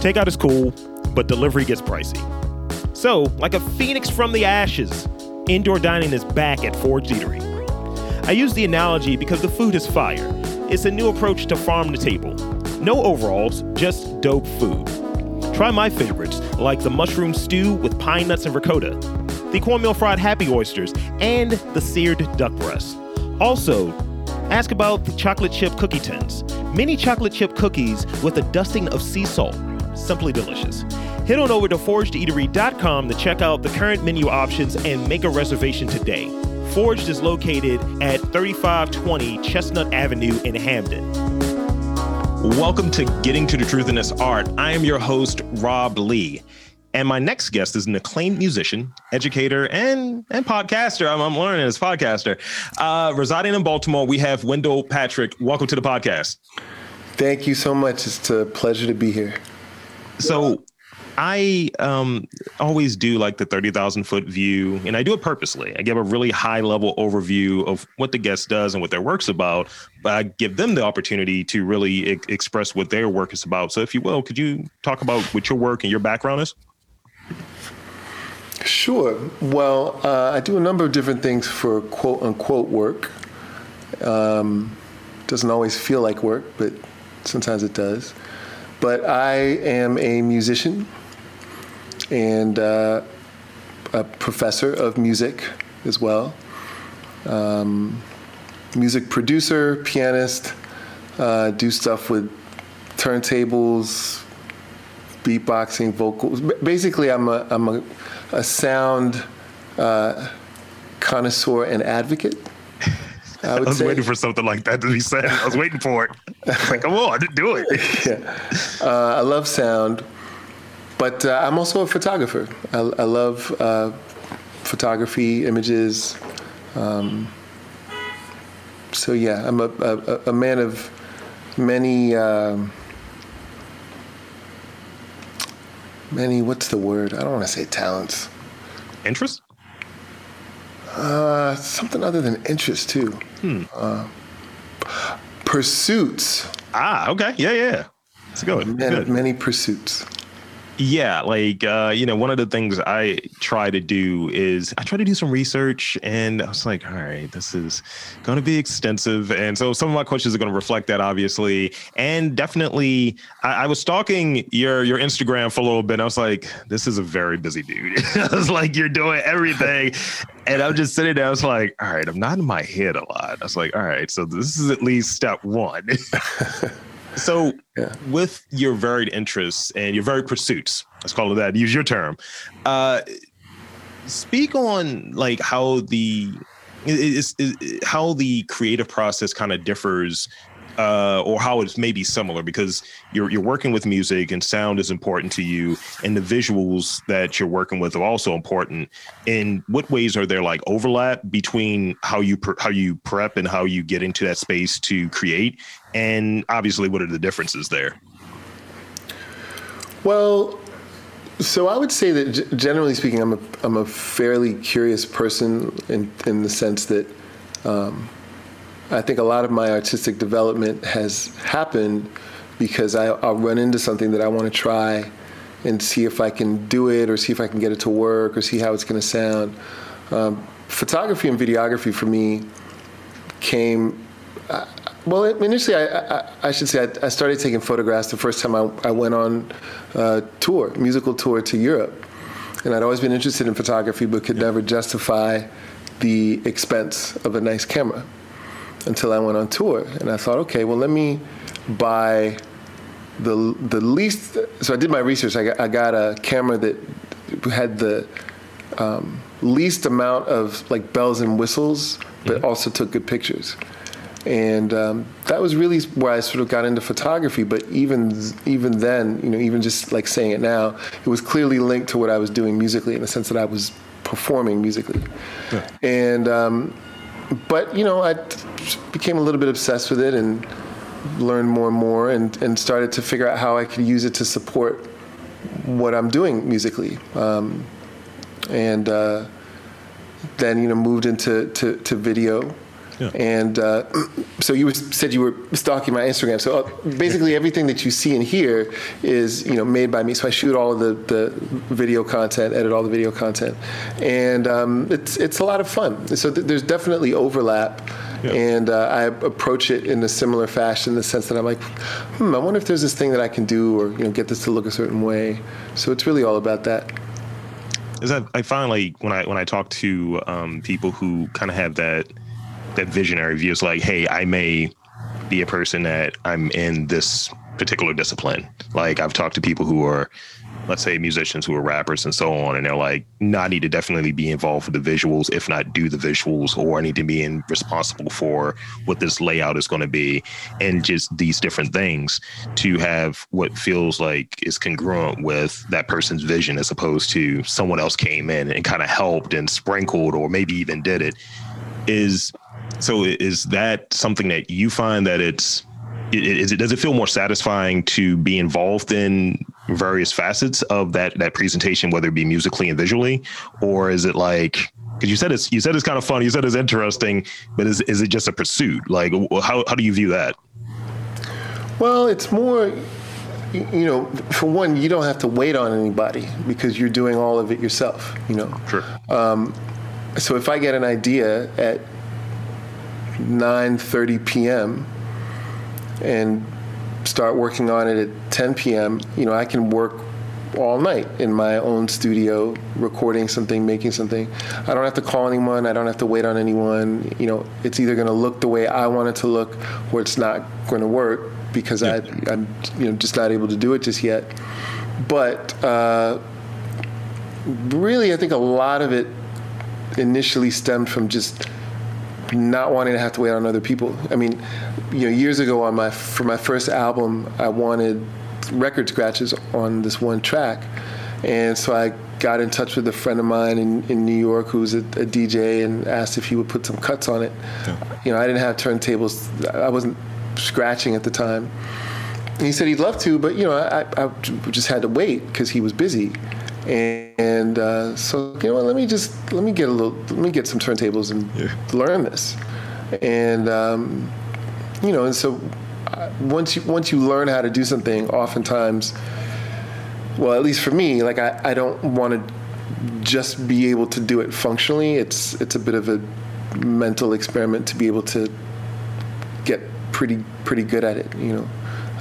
Takeout is cool, but delivery gets pricey. So, like a phoenix from the ashes, indoor dining is back at Forged Eatery. I use the analogy because the food is fire. It's a new approach to farm to table. No overalls, just dope food. Try my favorites, like the mushroom stew with pine nuts and ricotta, the cornmeal fried happy oysters, and the seared duck breast. Also, ask about the chocolate chip cookie tins. Mini chocolate chip cookies with a dusting of sea salt. Simply delicious. Head on over to forgedeatery.com to check out the current menu options and make a reservation today. Forged is located at 3520 Chestnut Avenue in Hampden. Welcome to Getting to the Truth in This Art. I am your host, Rob Lee. And my next guest is an acclaimed musician, educator, and and podcaster. I'm, I'm learning as podcaster. Uh, residing in Baltimore, we have Wendel Patrick. Welcome to the podcast. Thank you so much. It's a pleasure to be here. So, I um, always do like the 30,000 foot view, and I do it purposely. I give a really high level overview of what the guest does and what their work's about, but I give them the opportunity to really express what their work is about. So, if you will, could you talk about what your work and your background is? Sure. Well, uh, I do a number of different things for quote unquote work. Um, doesn't always feel like work, but sometimes it does. But I am a musician and uh, a professor of music as well. Um, music producer, pianist, uh, do stuff with turntables, beatboxing, vocals. Basically, I'm a, I'm a, a sound uh, connoisseur and advocate. I, I was say. waiting for something like that to be said. I was waiting for it. like, come on, do it. yeah. Uh, I love sound, but uh, I'm also a photographer. I, I love uh, photography, images. Um, so yeah, I'm a, a, a man of many. Um, many what's the word i don't want to say talents interest uh, something other than interest too hmm. uh, pursuits ah okay yeah yeah it's good. Man, good. many pursuits yeah, like uh, you know, one of the things I try to do is I try to do some research, and I was like, all right, this is going to be extensive, and so some of my questions are going to reflect that, obviously, and definitely. I, I, was stalking your your Instagram for a little bit. I was like, this is a very busy dude. I was like, you're doing everything, and I'm just sitting there. I was like, all right, I'm not in my head a lot. I was like, all right, so this is at least step one. So, yeah. with your varied interests and your varied pursuits, let's call it that. Use your term. Uh, speak on like how the is, is, is how the creative process kind of differs uh, or how it's maybe similar because you're you're working with music and sound is important to you, and the visuals that you're working with are also important. In what ways are there like overlap between how you pre- how you prep and how you get into that space to create, and obviously what are the differences there? Well, so I would say that generally speaking, I'm a I'm a fairly curious person in in the sense that. Um, I think a lot of my artistic development has happened because I, will run into something that I want to try and see if I can do it or see if I can get it to work or see how it's going to sound. Um, photography and videography for me came. Uh, well, initially, I, I, I should say I, I, started taking photographs the first time I, I went on a tour, musical tour to Europe. And I'd always been interested in photography, but could never justify the expense of a nice camera until I went on tour. And I thought, okay, well, let me buy the the least. So I did my research. I got, I got a camera that had the um, least amount of like bells and whistles, but mm-hmm. also took good pictures. And um, that was really where I sort of got into photography. But even even then, you know, even just like saying it now, it was clearly linked to what I was doing musically in the sense that I was performing musically. Yeah. And um, but you know, I became a little bit obsessed with it and learned more and more, and, and started to figure out how I could use it to support what I'm doing musically. Um, and uh, then you know moved into to, to video, Yeah. And uh, so you said you were stalking my Instagram. So uh, basically, everything that you see and hear is you know made by me. So I shoot all of the, the video content, edit all the video content, and um, it's it's a lot of fun. So th- there's definitely overlap. Yeah. And uh, I approach it in a similar fashion in the sense that I'm like, hmm, I wonder if there's this thing that I can do or you know get this to look a certain way. So it's really all about that is that I find like when I when I talk to um, people who kind of have that that visionary view. It's like, hey, I may be a person that I'm in this particular discipline. Like I've talked to people who are, let's say, musicians who are rappers and so on, and they're like, no, I need to definitely be involved with the visuals, if not do the visuals, or I need to be in, responsible for what this layout is going to be, and just these different things to have what feels like is congruent with that person's vision, as opposed to someone else came in and kind of helped and sprinkled, or maybe even did it. Is so is that something that you find that it's is it does it feel more satisfying to be involved in various facets of that that presentation, whether it be musically and visually, or is it like because you said it's you said it's kind of fun, you said it's interesting, but is is it just a pursuit? Like how how do you view that? Well, it's more you know, for one, you don't have to wait on anybody because you're doing all of it yourself. You know. Sure. Um, so if I get an idea at 9:30 p.m. and start working on it at 10 p.m., you know, I can work all night in my own studio, recording something, making something. I don't have to call anyone. I don't have to wait on anyone. You know, it's either going to look the way I want it to look, or it's not going to work because yeah. I, I'm, you know, just not able to do it just yet. But uh, really, I think a lot of it initially stemmed from just not wanting to have to wait on other people. I mean, you know, years ago on my for my first album, I wanted record scratches on this one track, and so I got in touch with a friend of mine in, in New York who's a, a DJ and asked if he would put some cuts on it. Yeah. You know, I didn't have turntables. I wasn't scratching at the time. And he said he'd love to, but you know, I, I just had to wait because he was busy. And uh, so you know what? Let me just let me get a little let me get some turntables and yeah. learn this. And um, you know, and so uh, once you once you learn how to do something, oftentimes, well, at least for me, like I, I don't want to just be able to do it functionally. It's it's a bit of a mental experiment to be able to get pretty pretty good at it. You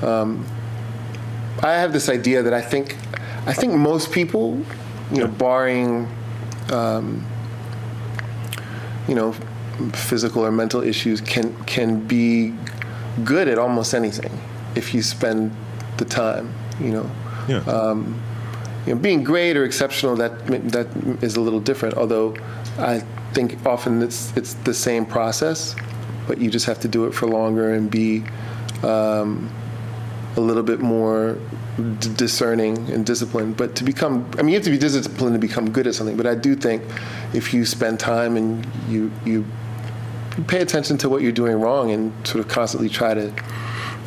know, um, I have this idea that I think I think most people, you know, barring, um, you know, physical or mental issues, can can be good at almost anything if you spend the time. You know. Yeah. Um, you know, being great or exceptional that that is a little different. Although I think often it's it's the same process, but you just have to do it for longer and be um, a little bit more d- discerning and disciplined. But to become, I mean, you have to be disciplined to become good at something. But I do think if you spend time and you you pay attention to what you're doing wrong and sort of constantly try to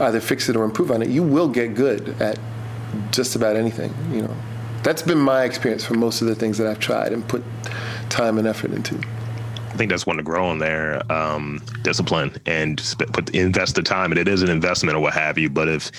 either fix it or improve on it, you will get good at just about anything. You know, that's been my experience for most of the things that I've tried and put time and effort into. I think that's one to grow on there. Um, discipline and put invest the time, and it is an investment or what have you. But if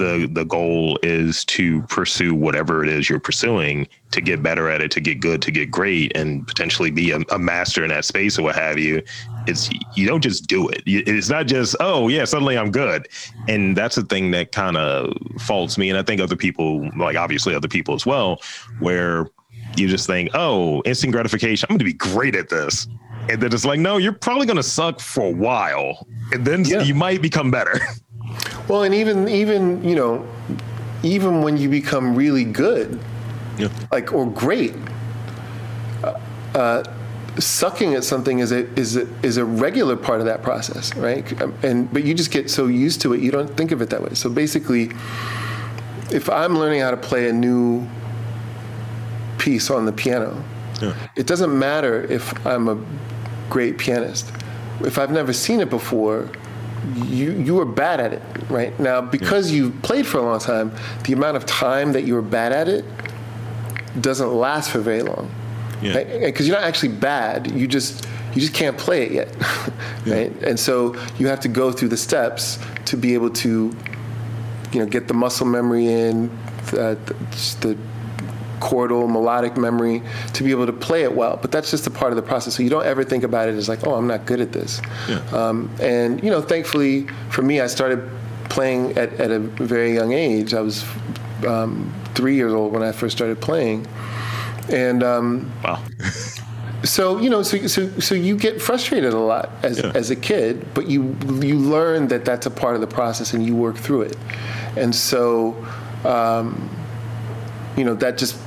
the the goal is to pursue whatever it is you're pursuing to get better at it to get good to get great and potentially be a, a master in that space or what have you it's you don't just do it it's not just oh yeah suddenly i'm good and that's the thing that kind of faults me and i think other people like obviously other people as well where you just think oh instant gratification i'm going to be great at this and then it's like no you're probably going to suck for a while and then yeah. you might become better Well, and even even you know, even when you become really good, yeah. like or great, uh, uh, sucking at something is a is a, is a regular part of that process, right? And but you just get so used to it, you don't think of it that way. So basically, if I'm learning how to play a new piece on the piano, yeah. it doesn't matter if I'm a great pianist. If I've never seen it before, you you were bad at it, right? Now because yeah. you played for a long time, the amount of time that you were bad at it doesn't last for very long. Yeah. Because you're not actually bad. You just you just can't play it yet, right? And so you have to go through the steps to be able to, you know, get the muscle memory in, the, the chordal melodic memory to be able to play it well. But that's just a part of the process. So you don't ever think about it as like, oh, I'm not good at this. Yeah. Um, and you know, thankfully for me, I started playing at, at a very young age. I was um, three years old when I first started playing, and um, wow. so you know, so, so so you get frustrated a lot as yeah. as a kid, but you you learn that that's a part of the process and you work through it, and so um, you know that just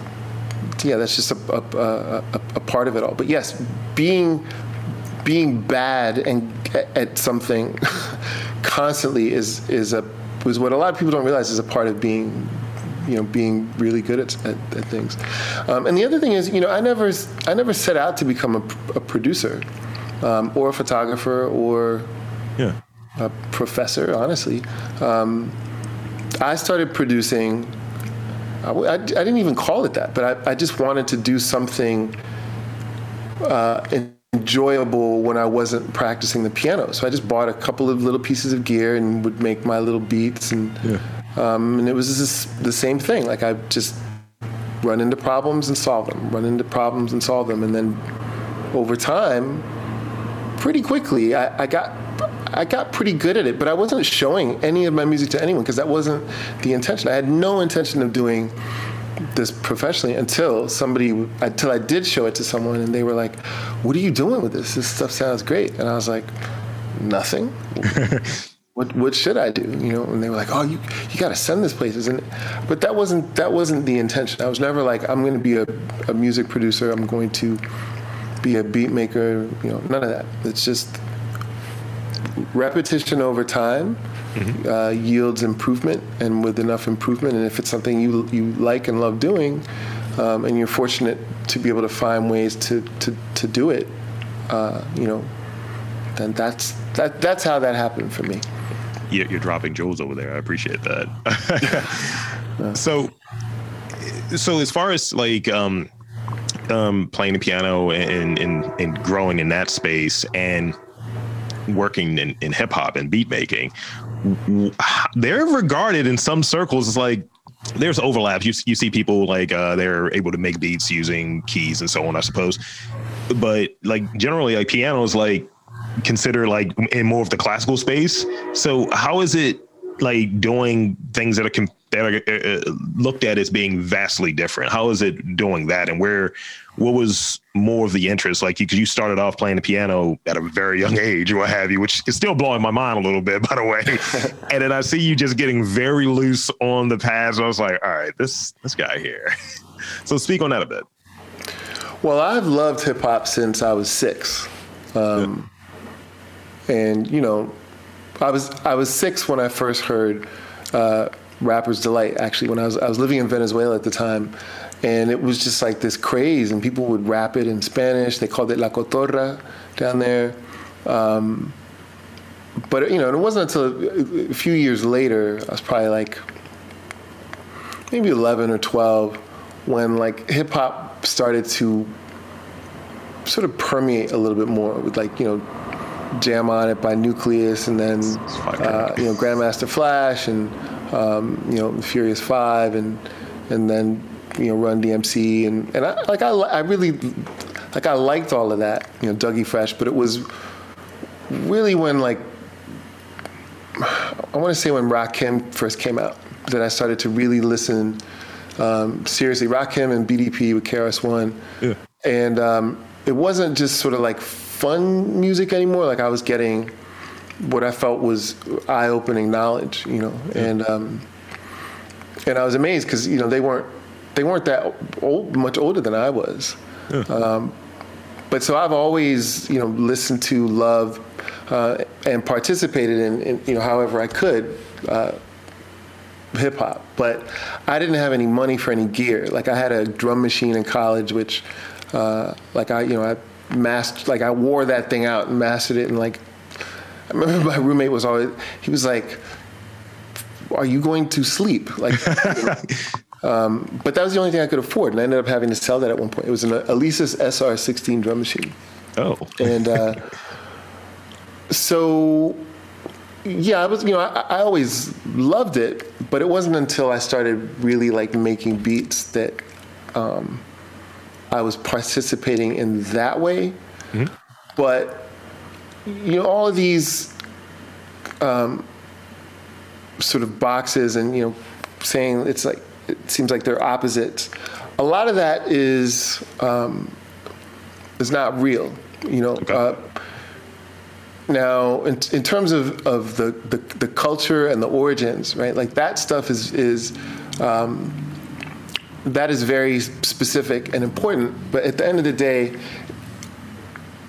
yeah, that's just a, a, a, a, part of it all. But yes, being being bad and at something constantly is is a was what a lot of people don't realize is a part of being you know being really good at, at, at things. Um, and the other thing is, you know, I never I never set out to become a, a producer um, or a photographer or yeah. a professor. Honestly, um, I started producing. I, I, I, didn't even call it that, but I, I just wanted to do something uh, enjoyable when I wasn't practicing the piano. So I just bought a couple of little pieces of gear and would make my little beats and yeah. Um, and it was just the same thing. Like I just run into problems and solve them, run into problems and solve them, and then over time, pretty quickly, I, I got I got pretty good at it. But I wasn't showing any of my music to anyone because that wasn't the intention. I had no intention of doing this professionally until somebody until I did show it to someone and they were like, "What are you doing with this? This stuff sounds great." And I was like, "Nothing." what what should I do? You know, and they were like, oh, you you got to send this places, and but that wasn't that wasn't the intention. I was never like, I'm going to be a, a music producer. I'm going to be a beat maker. You know, none of that. It's just repetition over time mm-hmm. uh, yields improvement, and with enough improvement, and if it's something you you like and love doing, um, and you're fortunate to be able to find ways to to to do it, uh, you know, then that's that that's how that happened for me you're dropping jewels over there. I appreciate that. so, so as far as like um, um, playing the piano and, and and growing in that space and working in, in hip hop and beat making, they're regarded in some circles as like there's overlaps. You you see people like uh, they're able to make beats using keys and so on. I suppose, but like generally, like piano is like consider like in more of the classical space. So how is it like doing things that are that are uh, uh, looked at as being vastly different? How is it doing that, and where? What was more of the interest? Like, because you started off playing the piano at a very young age, or what have you, which is still blowing my mind a little bit, by the way. and then I see you just getting very loose on the pads. I was like, all right, this this guy here. so speak on that a bit. Well, I've loved hip hop since I was six. Um, and you know, I was I was six when I first heard uh, "Rapper's Delight." Actually, when I was I was living in Venezuela at the time, and it was just like this craze, and people would rap it in Spanish. They called it "La Cotorra" down there. Um, but you know, it wasn't until a few years later. I was probably like maybe 11 or 12 when like hip hop started to sort of permeate a little bit more with like you know Jam on It by Newcleus, and then uh, you know Grandmaster Flash, and um, you know Furious Five, and and then you know Run DMC, and and I, like I I really like I liked all of that, you know Dougie Fresh, but it was really when like I want to say when Rakim first came out that I started to really listen um, seriously. Rakim and BDP with KRS One, yeah. and um, it wasn't just sort of like fun music anymore. Like I was getting what I felt was eye-opening knowledge, you know, and um, and I was amazed because you know they weren't they weren't that old, much older than I was. Yeah. Um, but so I've always you know listened to, love, uh, and participated in, in, you know however I could. Uh, hip hop, but I didn't have any money for any gear. Like I had a drum machine in college, which, uh, like I, you know, I masked like I wore that thing out and mastered it and like I remember my roommate was always he was like are you going to sleep like um, but that was the only thing I could afford and I ended up having to sell that at one point it was an Alesis SR16 drum machine Oh. and uh, so yeah, I was you know I, I always loved it, but it wasn't until I started really like making beats that um, I was participating in that way. But you know all of these um, sort of boxes and you know saying it's like it seems like they're opposites. A lot of that is um, is not real. You know. Uh, now, in, in terms of, of the, the, the culture and the origins, right? Like that stuff is is um, that is very specific and important. But at the end of the day,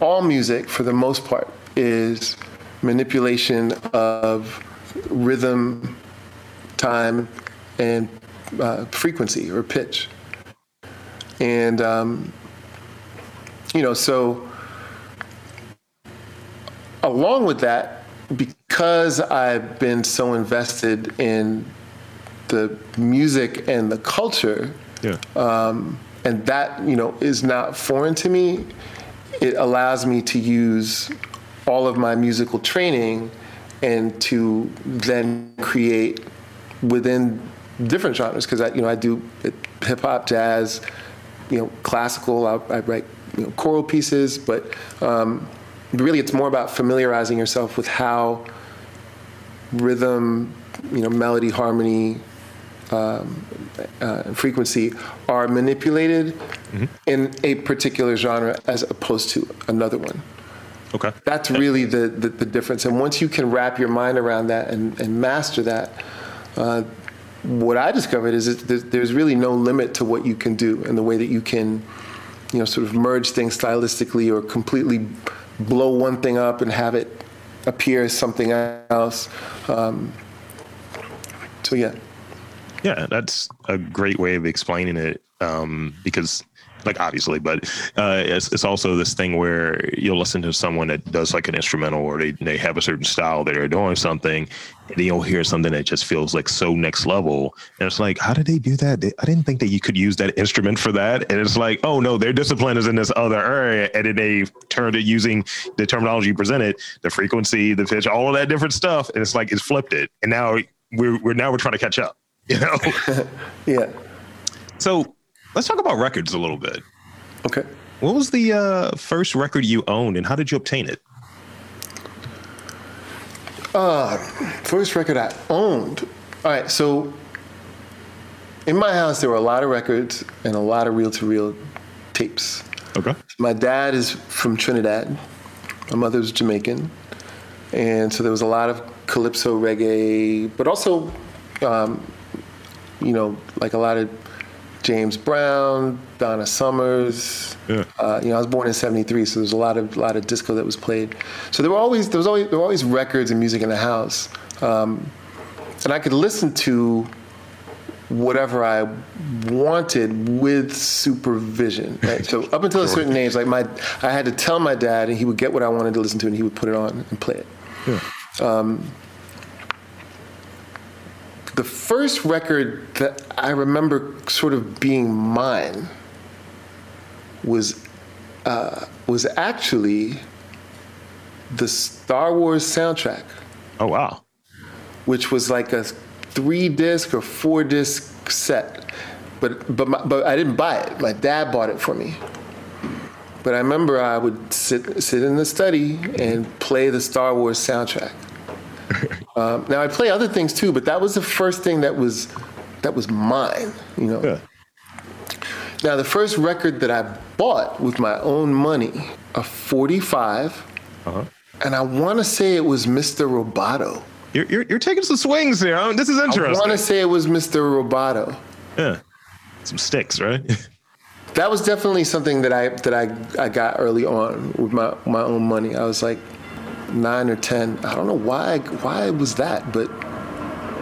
all music, for the most part, is manipulation of rhythm, time, and uh, frequency or pitch. And um, you know, so along with that, because I've been so invested in the music and the culture, Yeah. um, and that you know is not foreign to me. It allows me to use all of my musical training and to then create within different genres because I you know I do hip hop, jazz, you know, classical. I, I write you know choral pieces, but um, really it's more about familiarizing yourself with how rhythm, you know, melody, harmony, um, uh, frequency are manipulated in a particular genre as opposed to another one. Okay. That's really the, the, the difference. And once you can wrap your mind around that and, and master that, uh, what I discovered is that there's, really no limit to what you can do and the way that you can, you know, sort of merge things stylistically or completely blow one thing up and have it appear as something else. Um, so yeah. Yeah, that's a great way of explaining it. Um, because, like, obviously, but uh, it's, it's also this thing where you'll listen to someone that does like an instrumental or they, they have a certain style that they're doing something, and then you'll hear something that just feels like so next level. And it's like, how did they do that? I didn't think that you could use that instrument for that. And it's like, oh no, their discipline is in this other area. And then they turned it using the terminology you presented, the frequency, the pitch, all of that different stuff. And it's like, it's flipped it. And now we're, we're now we're trying to catch up. You know, Yeah. so let's talk about records a little bit. Okay. What was the uh, first record you owned, and how did you obtain it? Uh, First record I owned. All right, so in my house there were a lot of records and a lot of reel-to-reel tapes. Okay. My dad is from Trinidad. My mother's Jamaican, and so there was a lot of calypso reggae, but also, um, you know, like a lot of James Brown, Donna Summers. Yeah. Uh, you know, I was born in '73, so there's a lot of lot of disco that was played. So there were always there was always there were always records and music in the house, um, and I could listen to whatever I wanted with supervision. Right? So up until a certain age, like my, I had to tell my dad, and he would get what I wanted to listen to, and he would put it on and play it. Um, the first record that I remember sort of being mine was uh, was actually the Star Wars soundtrack Oh wow. which was like a three disc or four disc set. But but my, but I didn't buy it. My dad bought it for me. But I remember I would sit sit in the study and play the Star Wars soundtrack. um, now I play other things too, but that was the first thing that was that was mine. You know. Yeah. Now the first record that I bought with my own money, a 45, Uh-huh. and I want to say it was Mr. Roboto. You're, you're you're taking some swings here. huh? This is interesting. I want to say it was Mr. Roboto. yeah. Some Styx, right? That was definitely something that I that I, I got early on with my, my own money. I was like nine or ten. I don't know why why was that, but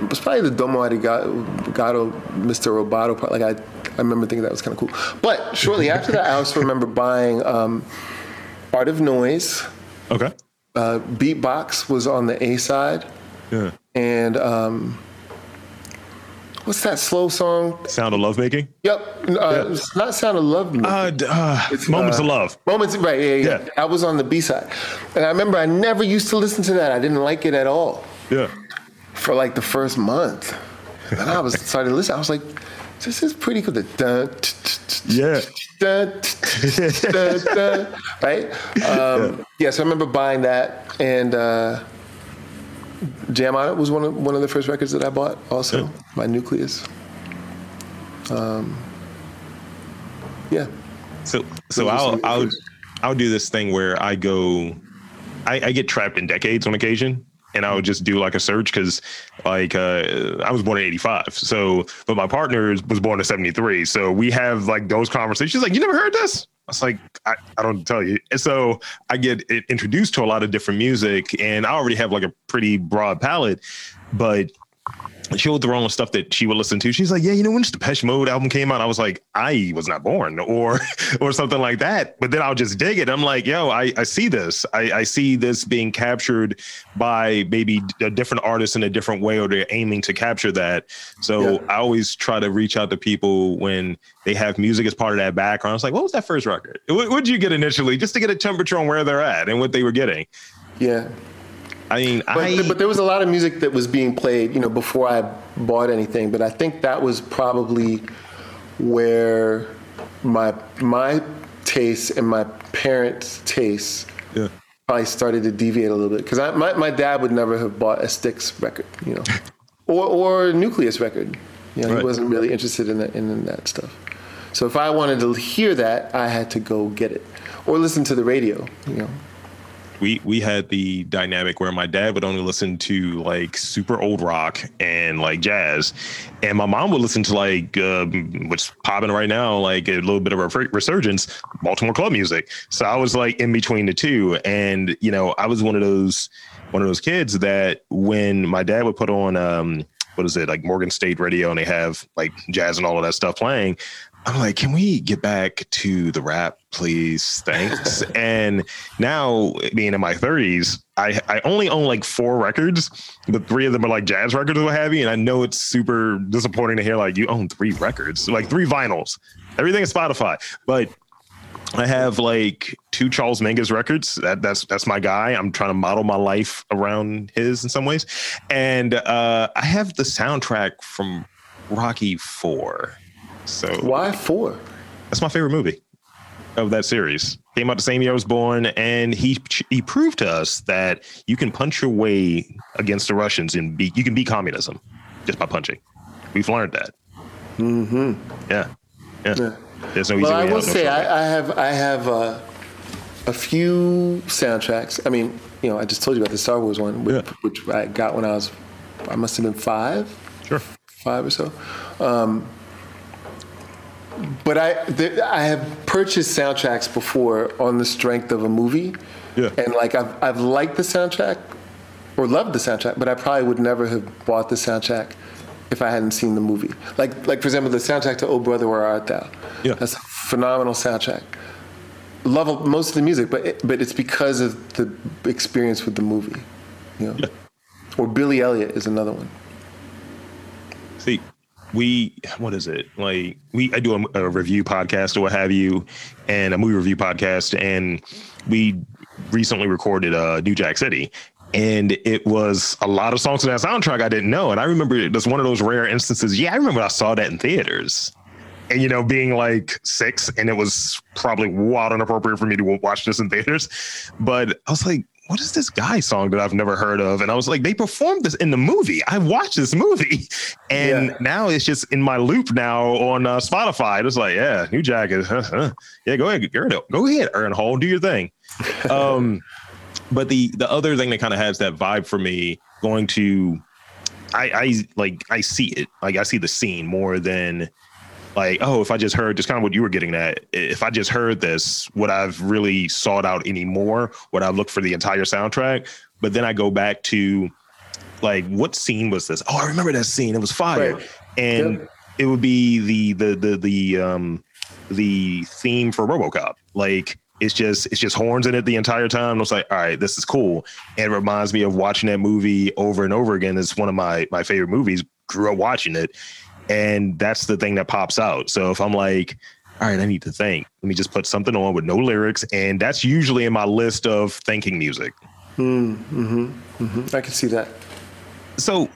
it was probably the Domo Arigato Mr. Roboto part. Like I, I remember thinking that was kind of cool. But shortly after that, I also remember buying um, Art of Noise. okay. Uh, Beatbox was on the A side. Yeah. and um, what's that slow song? Sound of lovemaking. Yep, uh, it's not Sound of Love. Uh, uh, moments of love. Moments, right? Yeah, yeah, Yeah. I was on the B side, and I remember I never used to listen to that. I didn't like it at all Yeah. for like the first month. And I was started to listen. I was like, this is pretty. The dun, Yeah. dun, dun, right? Um, yeah. So I remember buying that, and uh, Jam on It was one of one of the first records that I bought. Also, Yeah. by Newcleus. Um, yeah. So so I'll I'll I'll do this thing where I go, I, I get trapped in decades on occasion, and I would just do like a search because like uh, I was born in '85, so but my partner was born in '73, so we have like those conversations. Like, "You never heard this?" Was like, I, I don't tell you. And so I get introduced to a lot of different music, and I already have like a pretty broad palette, but she would throw on stuff that she would listen to. She's like, "Yeah, you know, when the Depeche Mode album came out, I was like, I was not born, or or something like that." But then I'll just dig it. I'm like, "Yo, I, I see this. I, I see this being captured by maybe a different artist in a different way, or they're aiming to capture that." So Yeah. I always try to reach out to people when they have music as part of that background. It's like, what was that first record? What did you get initially, just to get a temperature on where they're at and what they were getting? Yeah. I mean, But, I but there was a lot of music that was being played, you know, before I bought anything. But I think that was probably where my my tastes and my parents' tastes yeah. probably started to deviate a little bit. Because my, my dad would never have bought a Styx record, you know, or or a Newcleus record. You know, Right. he wasn't really interested in that in that stuff. So if I wanted to hear that, I had to go get it or listen to the radio. You know. We we had the dynamic where my dad would only listen to like super old rock and like jazz, and my mom would listen to like um, what's popping right now, like a little bit of a resurgence, Baltimore club music. So I was like in between the two, and you know I was one of those one of those kids that when my dad would put on um what is it like Morgan State Radio and they have like jazz and all of that stuff playing. I'm like, can we get back to the rap, please? Thanks. and now, being in my 30s, I, I only own like four records, but three of them are like jazz records or what have you. And I know it's super disappointing to hear like you own three records, like three vinyls. Everything is Spotify. But I have like two Charles Mingus records. That that's that's my guy. I'm trying to model my life around his in some ways. And uh, I have the soundtrack from Rocky Four. So Why four? that's my favorite movie of that series. Came out the same year I was born, and he he proved to us that you can punch your way against the Russians and be you can beat communism just by punching. We've learned that. Mm-hmm. Yeah. yeah, Yeah. There's no easy Well, way I will out, no say. I, I have I have uh, a few soundtracks. I mean, you know, I just told you about the Star Wars one, which, Yeah. which I got when I was I must have been five, sure. five or so. Um, but I th- I have purchased soundtracks before on the strength of a movie, Yeah. and like I've I've liked the soundtrack or loved the soundtrack, but I probably would never have bought the soundtrack if I hadn't seen the movie. Like like for example, the soundtrack to Oh Brother Where Art Thou. Yeah. that's a phenomenal soundtrack. Love most of the music, but it, but it's because of the experience with the movie, you know. Yeah. Or Billy Elliot is another one. See, we what is it like? We I do a, a review podcast or what have you, and a movie review podcast, and we recently recorded uh, New Jack City. And it was a lot of songs in that soundtrack I didn't know. And I remember it was one of those rare instances. Yeah, I remember I saw that in theaters. And, you know, being like six, and it was probably wild inappropriate for me to watch this in theaters. But I was like, what is this guy song that I've never heard of? And I was like, they performed this in the movie. I watched this movie. And Yeah. now it's just in my loop now on uh, Spotify. It's like, yeah, New Jack is, huh, huh. yeah, go ahead, go ahead, go ahead, Aaron Hall, do your thing. Um, but the the other thing that kind of has that vibe for me, going to, I, I like I see it, like I see the scene more than like oh if i just heard just kind of what you were getting at. If i just heard this would i've really sought out anymore would i look for the entire soundtrack? But then i go back to like what scene was this? Oh i remember that scene. It was fire. Right. and Yep. it would be the the the the um the theme for robocop. Like it's just it's just horns in it the entire time. I was like, all right, this is cool. And it reminds me of watching that movie over and over again. It's one of my my favorite movies. Grew up watching it. and that's the thing that pops out. So if I'm like, all right, I need to think. Let me just put something on with no lyrics, and that's usually in my list of thinking music. Mm, hmm mm-hmm. I can see that. So,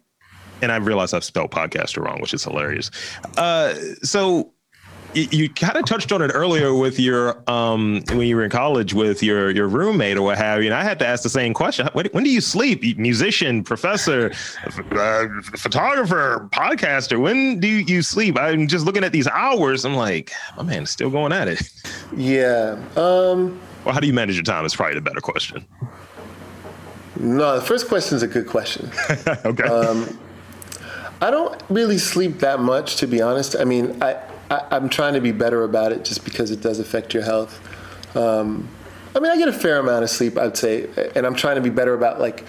and I realize I've spelled podcaster wrong, which is hilarious. Uh, so you kind of touched on it earlier with your um, when you were in college with your your roommate or what have you. And I had to ask the same question: When, when do you sleep? Musician, professor, uh, photographer, podcaster. When do you sleep? I'm just looking at these hours. I'm like, my man is still going at it. Yeah. Um, well, how do you manage your time? Is probably the better question. No, the first question is a good question. okay. Um, I don't really sleep that much, to be honest. I mean, I I, am trying to be better about it just because it does affect your health. Um, I mean, I get a fair amount of sleep, I'd say, and I'm trying to be better about like.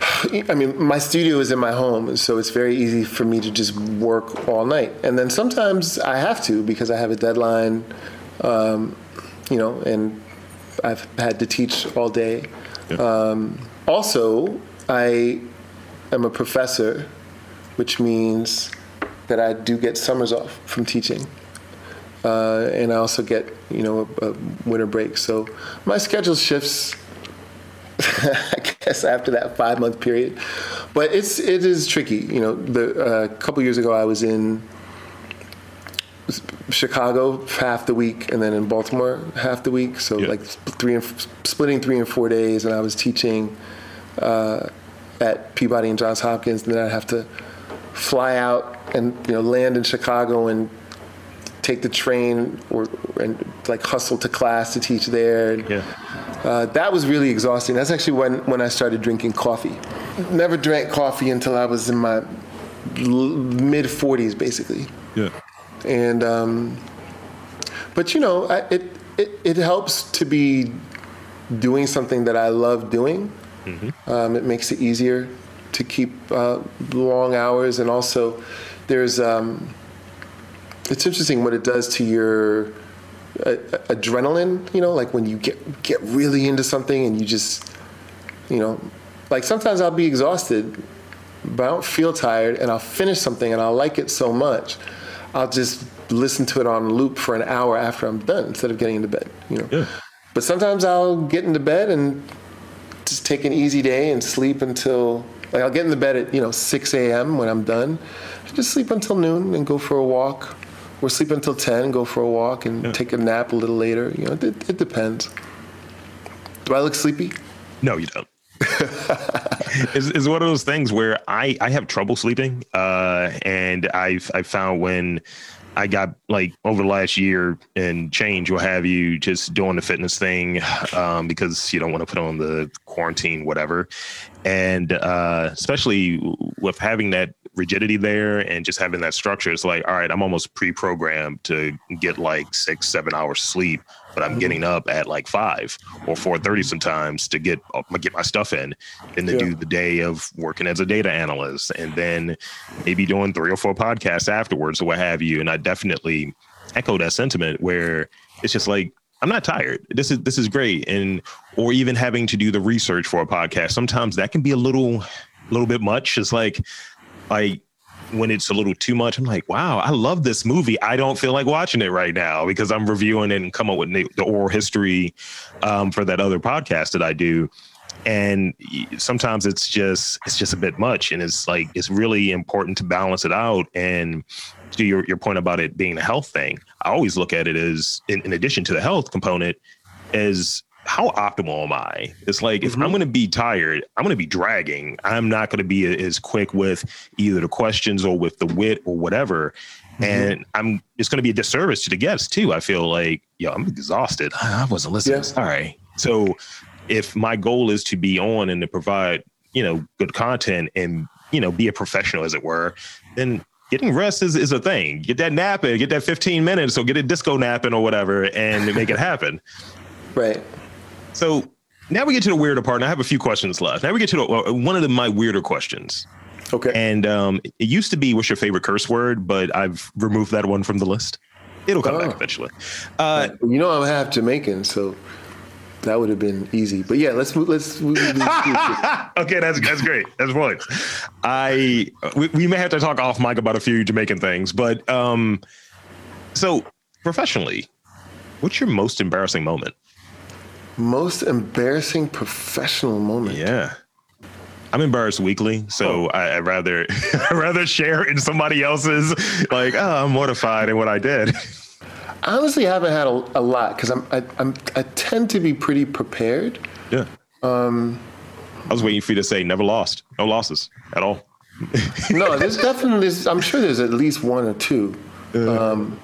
I mean, my studio is in my home, so it's very easy for me to just work all night. And then sometimes I have to because I have a deadline, um, you know, and I've had to teach all day. Yeah. Um, also, I am a professor, which means that I do get summers off from teaching. Uh, and I also get, you know, a, a winter break. So my schedule shifts, I guess, after that five month period. But it's it is tricky. You know, the, uh, a couple years ago I was in Chicago half the week, and then in Baltimore half the week. So yeah. like three and splitting three and four days, and I was teaching uh, at Peabody and Johns Hopkins, and then I'd have to fly out and you know land in Chicago and take the train or and like hustle to class to teach there. And, yeah. Uh, that was really exhausting. That's actually when when I started drinking coffee. Never drank coffee until I was in my mid 40s, basically. Yeah. And um, but you know, I, it, it it helps to be doing something that I love doing. Mm-hmm. Um, it makes it easier to keep uh, long hours, and also there's um, it's interesting what it does to your uh, adrenaline. You know, like when you get get really into something and you just, you know, like sometimes I'll be exhausted, but I don't feel tired, and I'll finish something and I'll like it so much, I'll just listen to it on loop for an hour after I'm done instead of getting into bed. You know. Yeah. But sometimes I'll get into bed and just take an easy day and sleep until like I'll get in the bed at you know 6 a.m. when I'm done. I just sleep until noon and go for a walk, or sleep until 10 go for a walk and yeah. take a nap a little later. You know, it, it depends. Do I look sleepy? No, you don't. it's, is one of those things where I I have trouble sleeping, uh, and I've I found when I got like over the last year and change, what have you, just doing the fitness thing um, because you don't want to put on the quarantine, whatever. And uh, especially with having that rigidity there and just having that structure, it's like, all right, I'm almost pre programmed to get like six, seven hours sleep but I'm getting up at like five or four thirty sometimes to get uh, get my stuff in, and to yeah. do the day of working as a data analyst, and then maybe doing three or four podcasts afterwards or what have you. And I definitely echo that sentiment where it's just like I'm not tired. This is this is great, and or even having to do the research for a podcast. Sometimes that can be a little, a little bit much. It's like, like when it's a little too much, I'm like, wow, I love this movie. I don't feel like watching it right now because I'm reviewing it and come up with the oral history um, for that other podcast that I do. And sometimes it's just it's just a bit much, and it's like it's really important to balance it out. And to your your point about it being a health thing, I always look at it as in, in addition to the health component, as how optimal am I? It's like if mm-hmm. I'm going to be tired, I'm going to be dragging. I'm not going to be as quick with either the questions or with the wit or whatever. Mm-hmm. And I'm it's going to be a disservice to the guests too. I feel like, yo, I'm exhausted. I wasn't listening. Yeah. Sorry. So if my goal is to be on and to provide, you know, good content and, you know, be a professional as it were, then getting rest is, is a thing. Get that nap in, get that 15 minutes or get a disco napping or whatever and make it happen. Right. So now we get to the weirder part, and I have a few questions left. Now we get to the, uh, one of the, my weirder questions. Okay. And um, it used to be, what's your favorite curse word? But I've removed that one from the list. It'll come oh. back eventually. Uh, you know, I'm half Jamaican, so. that would have been easy. But yeah, let's let's. Move, okay, that's that's great. That's points. I we, we may have to talk off mic about a few Jamaican things, but um, so professionally, what's your most embarrassing moment? Most embarrassing professional moment. Yeah. I'm embarrassed weekly, so oh. I, would rather I'd rather share in somebody else's like, oh, I'm mortified in what I did. I honestly haven't had a, a lot because I'm I, I'm I tend to be pretty prepared. Yeah. Um, I was waiting for you to say never lost, no losses at all. no, there's definitely there's, I'm sure there's at least one or two, um,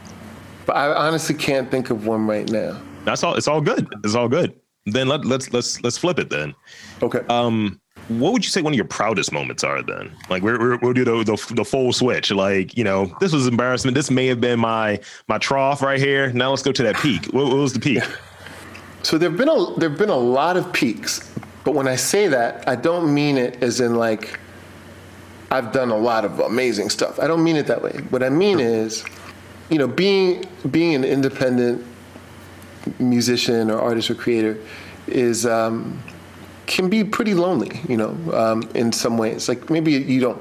but I honestly can't think of one right now. That's all. It's all good. It's all good. Then let let's let's let's flip it then. Okay. Um, what would you say one of your proudest moments are then? Like we will do the, the, the full switch. Like you know, this was embarrassment. This may have been my my trough right here. Now let's go to that peak. What, what was the peak? So there've been a there've been a lot of peaks, but when I say that, I don't mean it as in like I've done a lot of amazing stuff. I don't mean it that way. What I mean is, you know, being being an independent musician or artist or creator is. Um, can be pretty lonely, you know, um, in some ways. Like maybe you don't,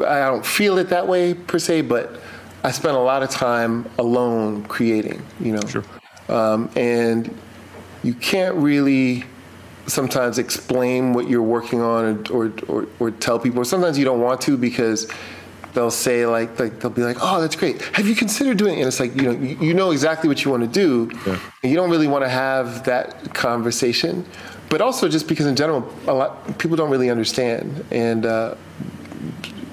I don't feel it that way per se, but I spend a lot of time alone creating, you know. Sure. Um, and you can't really sometimes explain what you're working on or, or, or, or tell people. Or sometimes you don't want to because they'll say like, like they'll be like, "Oh, that's great. Have you considered doing?" It? And it's like you know you, you know exactly what you want to do, yeah. and you don't really want to have that conversation but also just because in general, a lot people don't really understand and uh,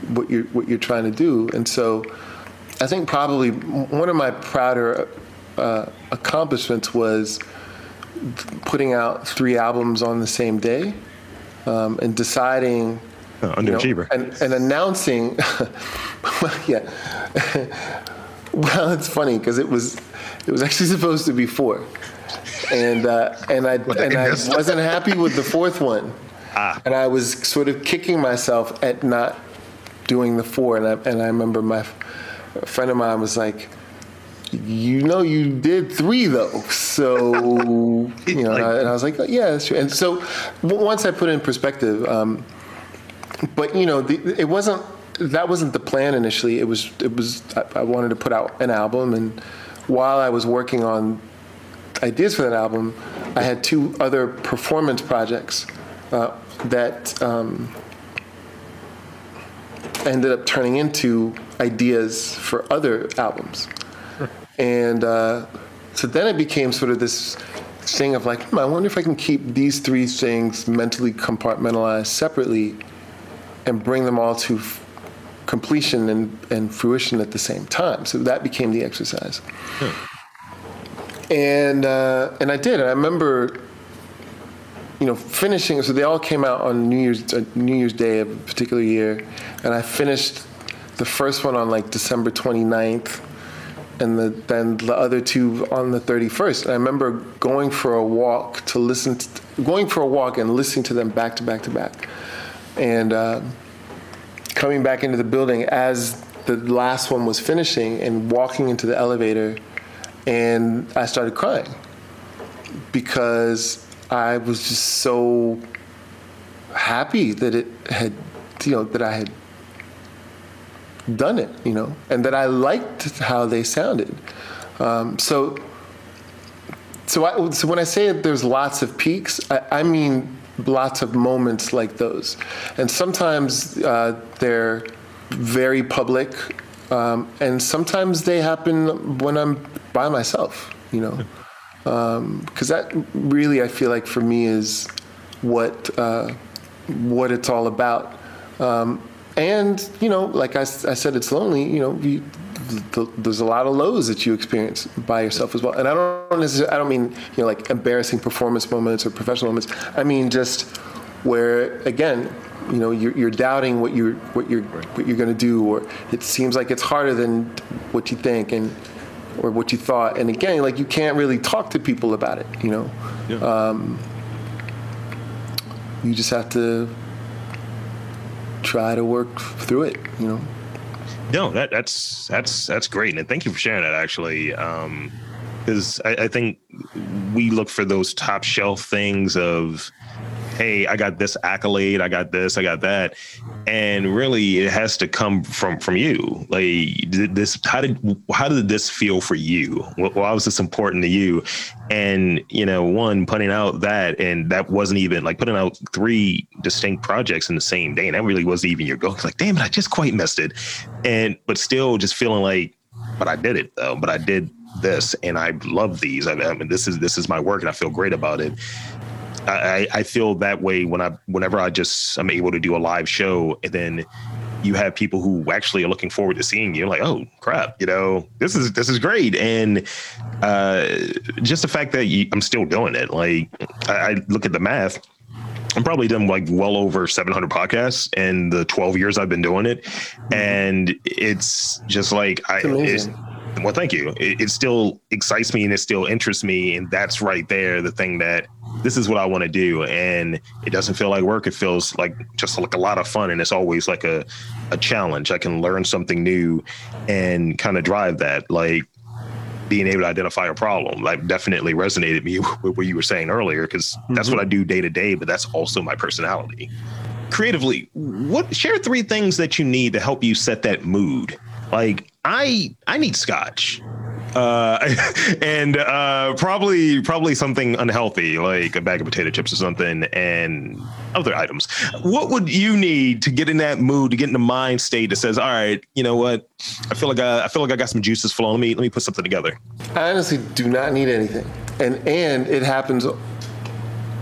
what you're what you're trying to do, and so I think probably one of my prouder uh, accomplishments was putting out three albums on the same day um, and deciding. Uh, underachiever. You know, and, and announcing, yeah. well, it's funny because it was it was actually supposed to be four and uh, and I and I wasn't happy with the fourth one, ah. and I was sort of kicking myself at not doing the four. And I and I remember my friend of mine was like, "You know, you did three though." So you know, and I was like, "Yeah, that's true." And so once I put it in perspective, um, but you know, the, it wasn't that wasn't the plan initially. It was it was I, I wanted to put out an album and while I was working on ideas for that album, I had two other performance projects uh, that um, ended up turning into ideas for other albums. And uh, so then it became sort of this thing of like, hmm, I wonder if I can keep these three things mentally compartmentalized separately and bring them all to f- completion and, and fruition at the same time. So that became the exercise. Hmm and uh, and I did. And I remember, you know, finishing. So they all came out on New Year's uh, New Year's Day of a particular year, and I finished the first one on like December 29th, and the, then the other two on the 31st. And I remember going for a walk to listen, to, going for a walk and listening to them back to back to back, and uh, coming back into the building as the last one was finishing and walking into the elevator and I started crying because I was just so happy that it had, you know, that I had done it, you know, and that I liked how they sounded. Um, so, so, I, so when I say there's lots of peaks, I, I mean lots of moments like those, and sometimes uh, they're very public, um, and sometimes they happen when I'm by myself, you know, because um, that really I feel like for me is what uh, what it's all about. Um, and you know, like I, I, said, it's lonely. You know, you, the, there's a lot of lows that you experience by yourself as well. And I don't necessarily, I don't mean you know like embarrassing performance moments or professional moments. I mean just where again you know you're, you're, doubting what you're what you're what you're going to do or it seems like it's harder than what you think and or what you thought. And again, like you can't really talk to people about it, you know. Yeah. Um, you just have to try to work through it, you know. No, that that's that's that's great, and thank you for sharing that. Actually, because um, I, I think we look for those top shelf things of hey, I got this accolade, I got this, I got that, and really it has to come from from you. Like this, how did how did this feel for you? Why was this important to you? And you know, one putting out that, and that wasn't even like putting out three distinct projects in the same day, and that really wasn't even your goal. Like, damn it, I just quite missed it, and but still just feeling like, but I did it though, but I did this and I love these. I mean, this is this is my work and I feel great about it. I, I feel that way when I whenever I just I'm able to do a live show and then you have people who actually are looking forward to seeing you like oh crap you know this is this is great. And uh, just the fact that you, i'm still doing it like I, I, look at the math i'm probably done like well over 700 podcasts in the 12 years i've been doing it. And it's just like i it's, well thank you it, it still excites me and it still interests me and that's right there the thing that this is what I want to do. And it doesn't feel like work. It feels like just like a lot of fun. And it's always like a, a challenge. I can learn something new and kind of drive that. Like being able to identify a problem, like definitely resonated me with what you were saying earlier, because that's mm-hmm. what I do day to day, but that's also my personality. Creatively, what share three things that you need to help you set that mood? Like I I need scotch uh, and uh, probably probably something unhealthy like a bag of potato chips or something, and other items. What would you need to get in that mood to get in the mind state that says, "All right, you know what? I feel like I, I feel like I got some juices flowing. Let me let me put something together." I honestly do not need anything, and and it happens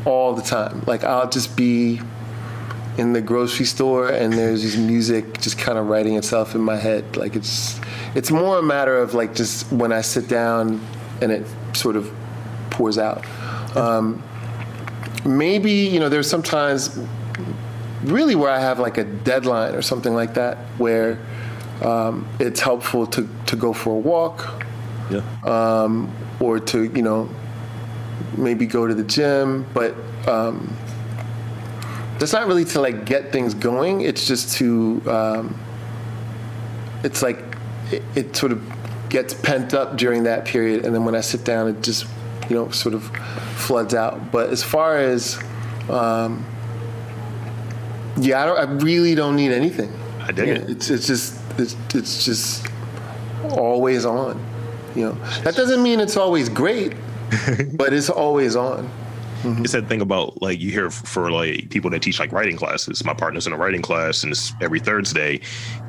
all the time. Like I'll just be in the grocery store and there's this music just kind of writing itself in my head. Like it's it's more a matter of like just when I sit down and it sort of pours out. Um, maybe you know there's sometimes really where I have like a deadline or something like that where um, it's helpful to to go for a walk. Yeah. Um, or to you know maybe go to the gym, but um, that's not really to like get things going. It's just to um, it's like it, it, sort of gets pent up during that period, and then when I sit down, it just you know sort of floods out. But as far as um, yeah, I, don't, I really don't need anything. I dig yeah, it. It's it's just it's, it's just always on. You know that doesn't mean it's always great, but it's always on. Mm-hmm. It's that thing about like you hear for like people that teach like writing classes. My partner's in a writing class and it's every Thursday.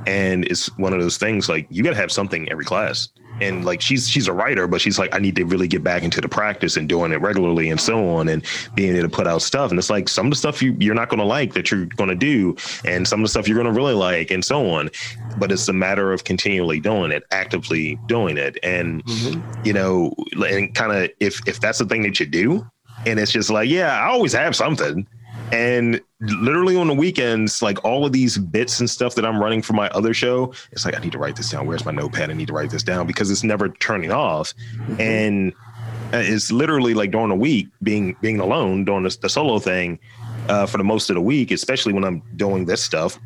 And it's one of those things like you gotta have something every class. And like she's she's a writer, but she's like, I need to really get back into the practice and doing it regularly and so on and being able to put out stuff. And it's like some of the stuff you, you're not gonna like that you're gonna do, and some of the stuff you're gonna really like and so on. But it's a matter of continually doing it, actively doing it. And mm-hmm. you know, and kind of if if that's the thing that you do, and it's just like, yeah, I always have something. And literally on the weekends, like all of these bits and stuff that I'm running for my other show, it's like I need to write this down. Where's my notepad? I need to write this down because it's never turning off. Mm-hmm. And it's literally like during the week, being being alone, doing the, the solo thing uh, for the most of the week, especially when I'm doing this stuff.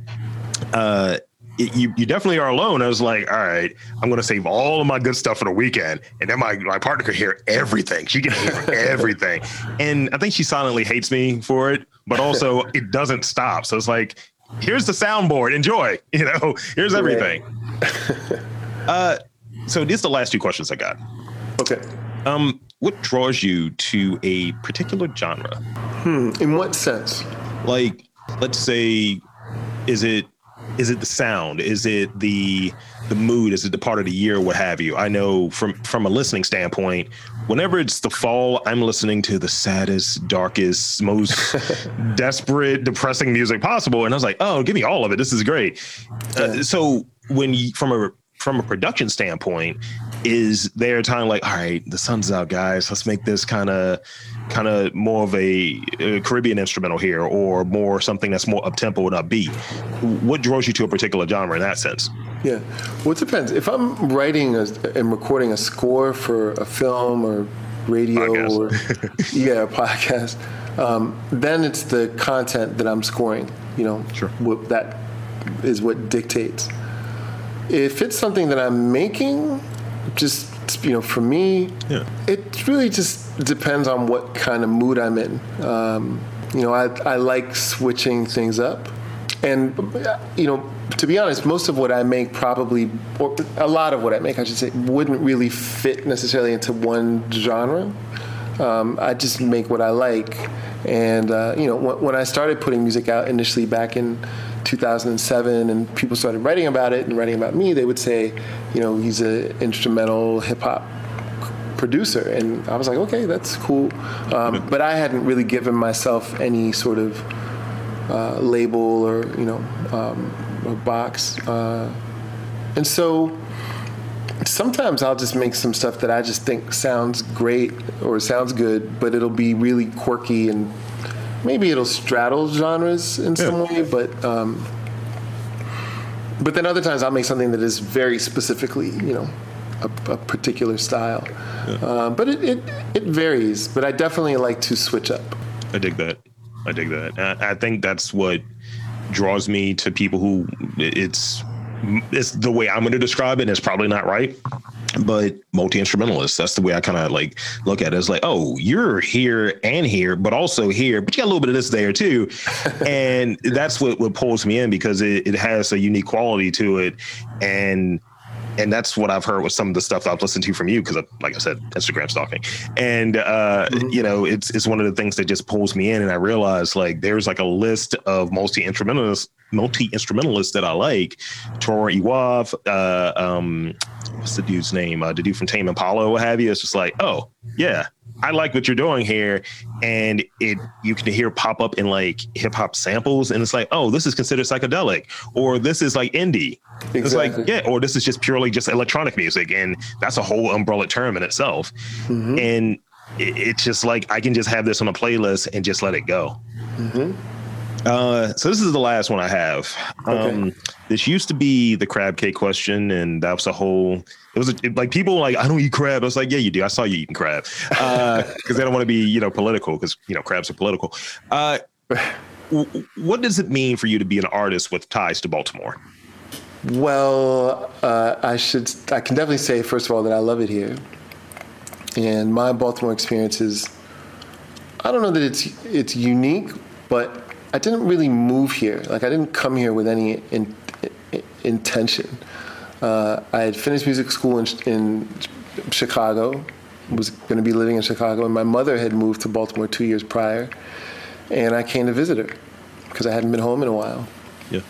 Uh, it, you, you definitely are alone. I was like, all right, I'm going to save all of my good stuff for the weekend. And then my, my partner could hear everything. She can hear everything. And I think she silently hates me for it, but also it doesn't stop. So it's like, here's the soundboard. Enjoy. You know, here's everything. uh, so these are the last two questions I got. Okay. Um, what draws you to a particular genre? Hmm. In what sense? Like, let's say, is it is it the sound? Is it the the mood? Is it the part of the year? What have you? I know from from a listening standpoint whenever it's the fall i'm listening to the saddest darkest most desperate depressing music possible. And i was like oh give me all of it. This is great. Uh, so when you from a from a production standpoint is there a time like all right the sun's out guys let's make this kind of kind of more of a, a, Caribbean instrumental here, or more something that's more up tempo and upbeat? What draws you to a particular genre in that sense? Yeah, well, it depends. If I'm writing a, and recording a score for a film or radio or yeah, a podcast, um, then it's the content that I'm scoring. You know, sure. what, that is what dictates. If it's something that I'm making, just you know, for me, yeah. it's really just depends on what kind of mood I'm in. Um, you know, I, I like switching things up. And, you know, to be honest, most of what I make probably, or a lot of what I make, I should say, wouldn't really fit necessarily into one genre. Um, I just make what I like. And, uh, you know, when, when I started putting music out initially back in 2007 and people started writing about it and writing about me, they would say, you know, he's an instrumental hip hop producer. And I was like, okay, that's cool. Um, but I hadn't really given myself any sort of uh, label or, you know, um, or box. Uh, and so sometimes I'll just make some stuff that I just think sounds great or sounds good, but it'll be really quirky and maybe it'll straddle genres in some way, but um, but then other times I'll make something that is very specifically, you know, a, a particular style. Yeah. Uh, but it, it it varies. But I definitely like to switch up. I dig that. I dig that. I, I think that's what draws me to people who it's it's the way I'm going to describe it. And it's probably not right, but multi-instrumentalist that's the way I kind of like look at it. It's like, oh, you're here and here, but also here, but you got a little bit of this there too, and that's what what pulls me in because it, it has a unique quality to it, and and that's what I've heard with some of the stuff I've listened to from you because, like I said, Instagram stalking, and uh, mm-hmm. you know, it's it's one of the things that just pulls me in, and I realize like there's like a list of multi instrumentalists, multi instrumentalists that I like, Tori Iwaf, uh, um, what's the dude's name? Uh, the dude from Tame Impala, what have you? It's just like, oh yeah, I like what you're doing here, and it you can hear pop up in like hip hop samples, and it's like, oh, this is considered psychedelic, or this is like indie. Exactly. It's like yeah, or this is just purely just electronic music, and that's a whole umbrella term in itself. Mm-hmm. And it, it's just like I can just have this on a playlist and just let it go. Mm-hmm. Uh, so this is the last one I have. Okay. Um, this used to be the crab cake question, and that was a whole. It was a, it, like people like I don't eat crab. I was like, yeah, you do. I saw you eating crab because uh, they don't want to be you know political because you know crabs are political. Uh, what does it mean for you to be an artist with ties to Baltimore? Well, uh, I should. I can definitely say first of all that I love it here, and my Baltimore experience is. I don't know that it's it's unique, but I didn't really move here. Like I didn't come here with any in, in, intention. Uh, I had finished music school in, in Chicago, was going to be living in Chicago, and my mother had moved to Baltimore two years prior, and I came to visit her because I hadn't been home in a while. Yeah.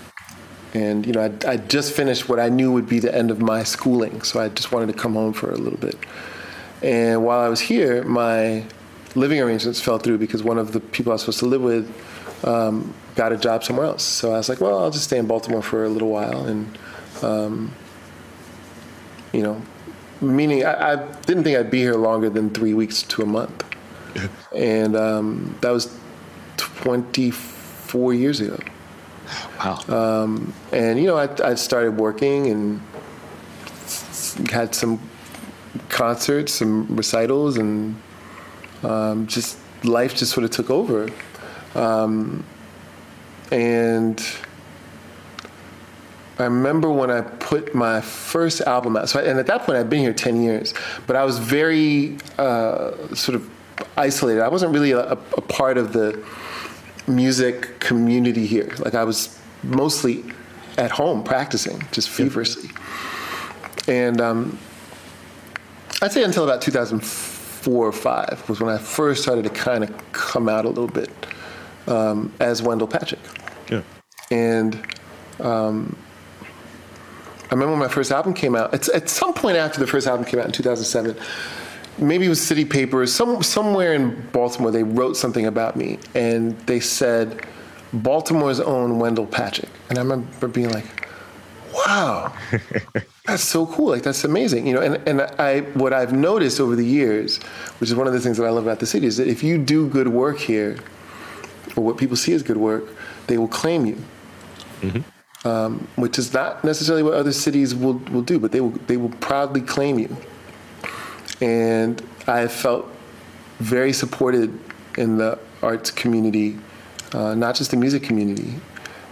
And you know, I I just finished what I knew would be the end of my schooling, so I just wanted to come home for a little bit. And while I was here, my living arrangements fell through because one of the people I was supposed to live with um, got a job somewhere else. So I was like, well, I'll just stay in Baltimore for a little while. And, um, you know, meaning I, I, didn't think I'd be here longer than three weeks to a month. and um, that was 24 years ago. Wow. Um, and, you know, I, I started working and had some concerts, some recitals, and um, just life just sort of took over. Um, and I remember when I put my first album out. So, I, and at that point, I'd been here ten years, but I was very uh, sort of isolated. I wasn't really a, a, part of the music community here. Like I was mostly at home practicing, just feverishly. And um, I'd say until about 2004 or five was when I first started to kind of come out a little bit um, as Wendel Patrick. Yeah. And um, I remember when my first album came out. It's at some point after the first album came out in 2007. Maybe it was City Papers. Some somewhere in Baltimore, they wrote something about me, and they said Baltimore's own Wendel Patrick. And I remember being like, "Wow, that's so cool! Like that's amazing!" You know. And and I what I've noticed over the years, which is one of the things that I love about the city, is that if you do good work here, or what people see as good work, they will claim you. Mm-hmm. Um, which is not necessarily what other cities will, will do, but they will they will proudly claim you. And I felt very supported in the arts community, uh, not just the music community,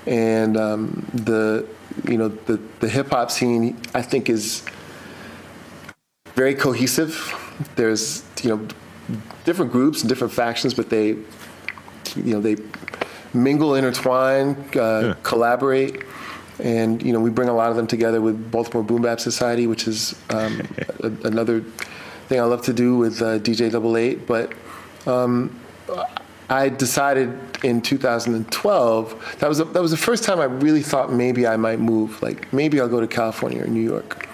and um, the you know the the hip hop scene. I think is very cohesive. There's you know different groups and different factions, but they, you know, they mingle, intertwine, uh, yeah. collaborate. And you know we bring a lot of them together with Baltimore Boom Bap Society, which is um, a, another thing I love to do with uh, DJ Double Eight. But um, I decided in 2012 that was a, that was the first time I really thought maybe I might move. Like maybe I'll go to California or New York.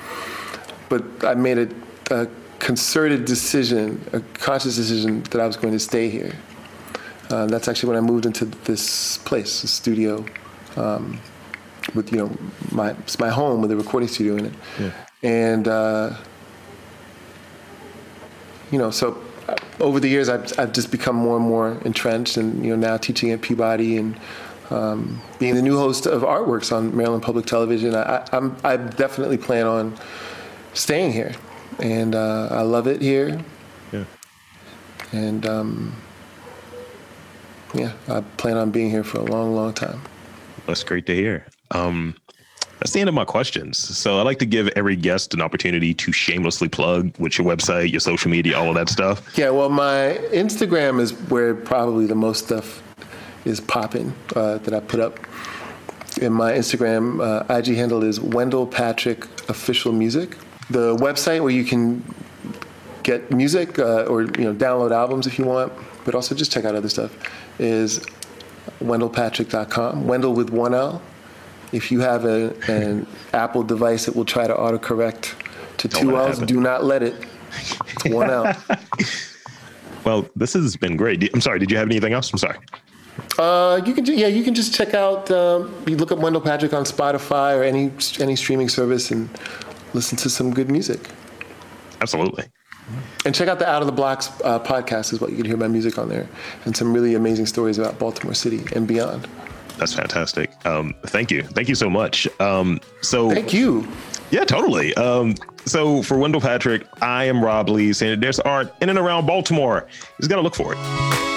But I made a, a concerted decision, a conscious decision that I was going to stay here. Uh, that's actually when I moved into this place, the studio, um, with you know my it's my home with a recording studio in it, yeah. and uh, you know so over the years, I've, I've just become more and more entrenched, and you know now teaching at Peabody and um, being the new host of Artworks on Maryland Public Television. I, I'm I definitely plan on staying here, and uh, I love it here. Yeah. And um, yeah, I plan on being here for a long, long time. That's great to hear. Um, that's the end of my questions. So I like to give every guest an opportunity to shamelessly plug with your website, your social media, all of that stuff. Yeah, well, my Instagram is where probably the most stuff is popping uh, that I put up. In my Instagram uh, IG handle is Wendel Patrick Official Music. The website where you can get music uh, or you know download albums if you want, but also just check out other stuff is wendelpatrick.com. Wendel with one L if you have a, an Apple device, it will try to autocorrect to Don't two L's. Do not let it. It's one L. well, this has been great. I'm sorry. Did you have anything else? I'm sorry. Uh, you can yeah, you can just check out. Um, you look up Wendel Patrick on Spotify or any any streaming service and listen to some good music. Absolutely. And check out the Out of the Blocks uh, podcast as well. You can hear my music on there and some really amazing stories about Baltimore City and beyond. That's fantastic. Um, thank you. Thank you so much. Um, so thank you. Yeah, totally. Um, so for Wendel Patrick, I am Rob Lee saying there's art in and around Baltimore. Just got to look for it.